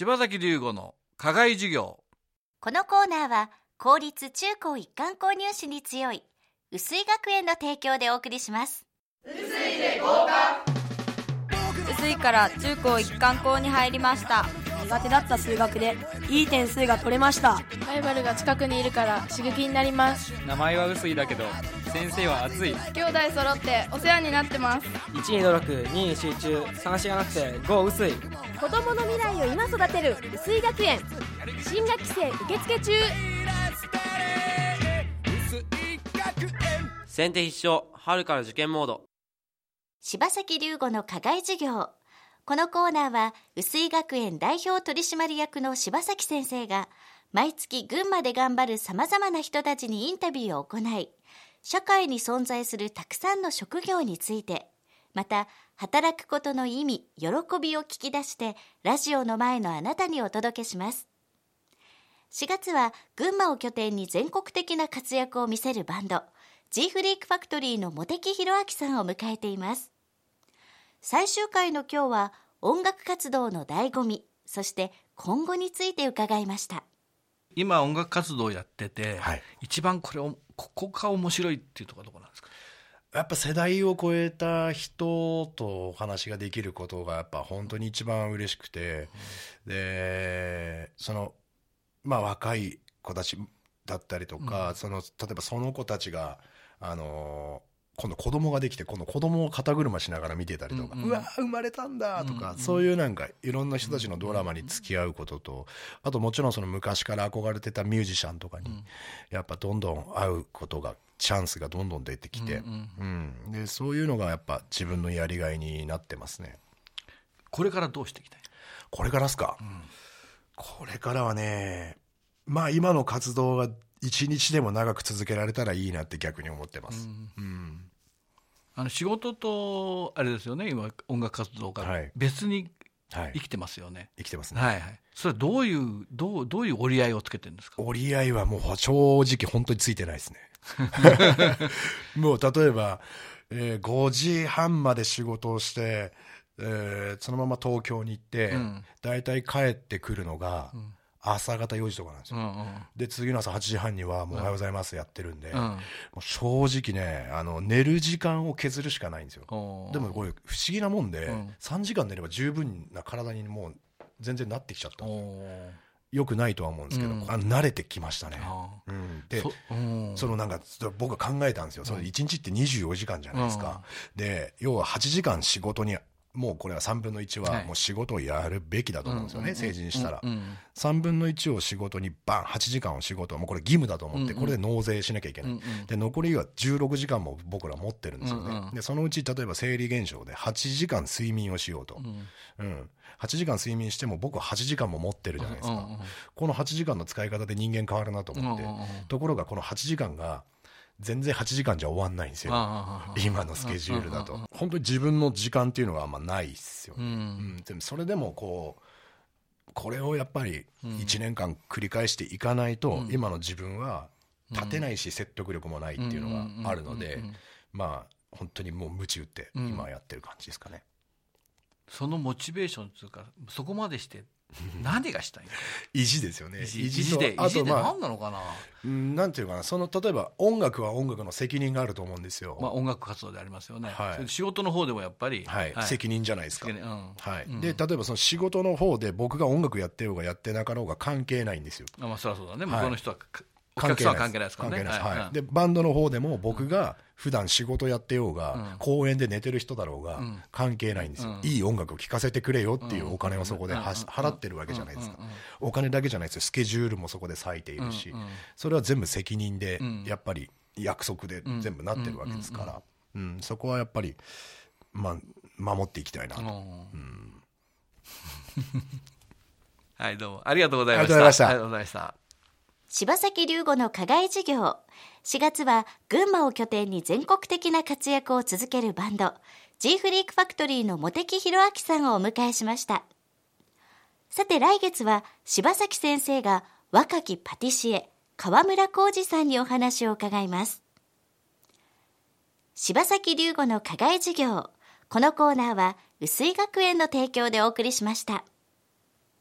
柴崎龍吾の課外授業。このコーナーは公立中高一貫購入士に強い薄井学園の提供でお送りします。薄いから中高一貫校に入りました。苦手だった数学でいい点数が取れました。ライバルが近くにいるから刺激になります。名前は薄いだけど先生は熱い。兄弟揃ってお世話になってます。1に努力2に集中3しがなくて5薄い子供の未来を今育てる薄井学園。新学期生受付中。先手必勝春から受験モード。柴崎龍吾の課外授業。このコーナーは薄井学園代表取締役の柴崎先生が毎月群馬で頑張るさまざまな人たちにインタビューを行い社会に存在するたくさんの職業についてまた働くことの意味喜びを聞き出してラジオの前のあなたにお届けします。4月は群馬を拠点に全国的な活躍を見せるバンド G フリークファクトリーの茂木弘明さんを迎えています。最終回の今日は音楽活動の醍醐味そして今後について伺いました。今音楽活動やってて、はい。一番これをここが面白いっていうところはどこなんですか？やっぱ世代を超えた人とお話ができることがやっぱ本当に一番嬉しくて、でそのまあ若い子たちだったりとか、その例えばその子たちがあの今度子供ができて今度子供を肩車しながら見てたりとか、ううん。わ生まれたんだとか、そういうなんかいろんな人たちのドラマに付き合うことと、あともちろんその昔から憧れてたミュージシャンとかに、やっぱどんどん会うことがチャンスがどんどん出てきて、うんでそういうのがやっぱ自分のやりがいになってますね。これからどうしていきたい？これからっすか、これからはねまあ今の活動が一日でも長く続けられたらいいなって逆に思ってます、うんあの仕事とあれですよね今音楽活動が。はい。別にはい。生きてますよね、生きてますね、はい、はい。それはどういうどうどういう折り合いをつけてるんですか？折り合いはもう正直本当についてないですね。もう例えば、えー5時半まで仕事をして、えーそのまま東京に行って、うん。大体帰ってくるのが朝方4時とかなんですよ、うんうん。で次の朝8時半にはもう「おはようございます」やってるんで、うん。もう正直ねあの寝る時間を削るしかないんですよ。でもこれ不思議なもんで、うん。3時間寝れば十分な体にもう全然なってきちゃった。よくないとは思うんですけど、うん。あの慣れてきましたね、あうん、でそうん。そのなんか僕が考えたんですよ、その1日って24時間じゃないですか、で要は8時間仕事にもうこれは3分の1ははい。もう仕事をやるべきだと思うんですよね、成人したら、うんうん3分の1を仕事にバン8時間を仕事もうこれ義務だと思って、これで納税しなきゃいけない、で残りは16時間も僕ら持ってるんですよね、でそのうち例えば生理現象で8時間睡眠をしようと、うん8時間睡眠しても僕は8時間も持ってるじゃないですか、この8時間の使い方で人間変わるなと思って、ところがこの8時間が全然8時間じゃ終わんないんですよ、今のスケジュールだと、本当に自分の時間っていうのがあんまないっすよ、ううん。んでもそれでもこうこれをやっぱり1年間繰り返していかないと、今の自分は立てないし説得力もないっていうのがあるので、まあ本当にもう鞭打って今やってる感じですかね、そのモチベーションっていうかそこまでして 何がしたいの？意地ですよね。意地意地で意地で何なのかな、うんなんていうかな。その例えば音楽は音楽の責任があると思うんですよ、まあ、音楽活動でありますよね、はい。仕事の方でもやっぱり、はい。責任じゃないですか、うん。はい。うん。で例えばその仕事の方で僕が音楽やってようがやってなかろうが関係ないんですよ。あまあそりゃそうだね。向はいこうの人は、関係ないです。からね。関係ないです。はい。はい。でバンドの方でも僕が普段仕事やってようが、うん。公園で寝てる人だろうが、ん。関係ないんですよ、うん。いい音楽を聴かせてくれよっていううんお金をそこで払ってるわけじゃないですか、お金だけじゃないですよ。スケジュールもそこで割いているし、それは全部責任で、うん。やっぱり約束で全部なってるわけですから、うん。そこはやっぱり、まあ、守っていきたいなと、うん。はいどうも。ありがとうございました。ありがとうございました柴崎龍吾の課外授業。4月は群馬を拠点に全国的な活躍を続けるバンド G フリークファクトリーの茂木弘明さんをお迎えしました。さて来月は柴崎先生が若きパティシエ川村浩二さんにお話を伺います。柴崎龍吾の課外授業このコーナーは薄井学園の提供でお送りしました。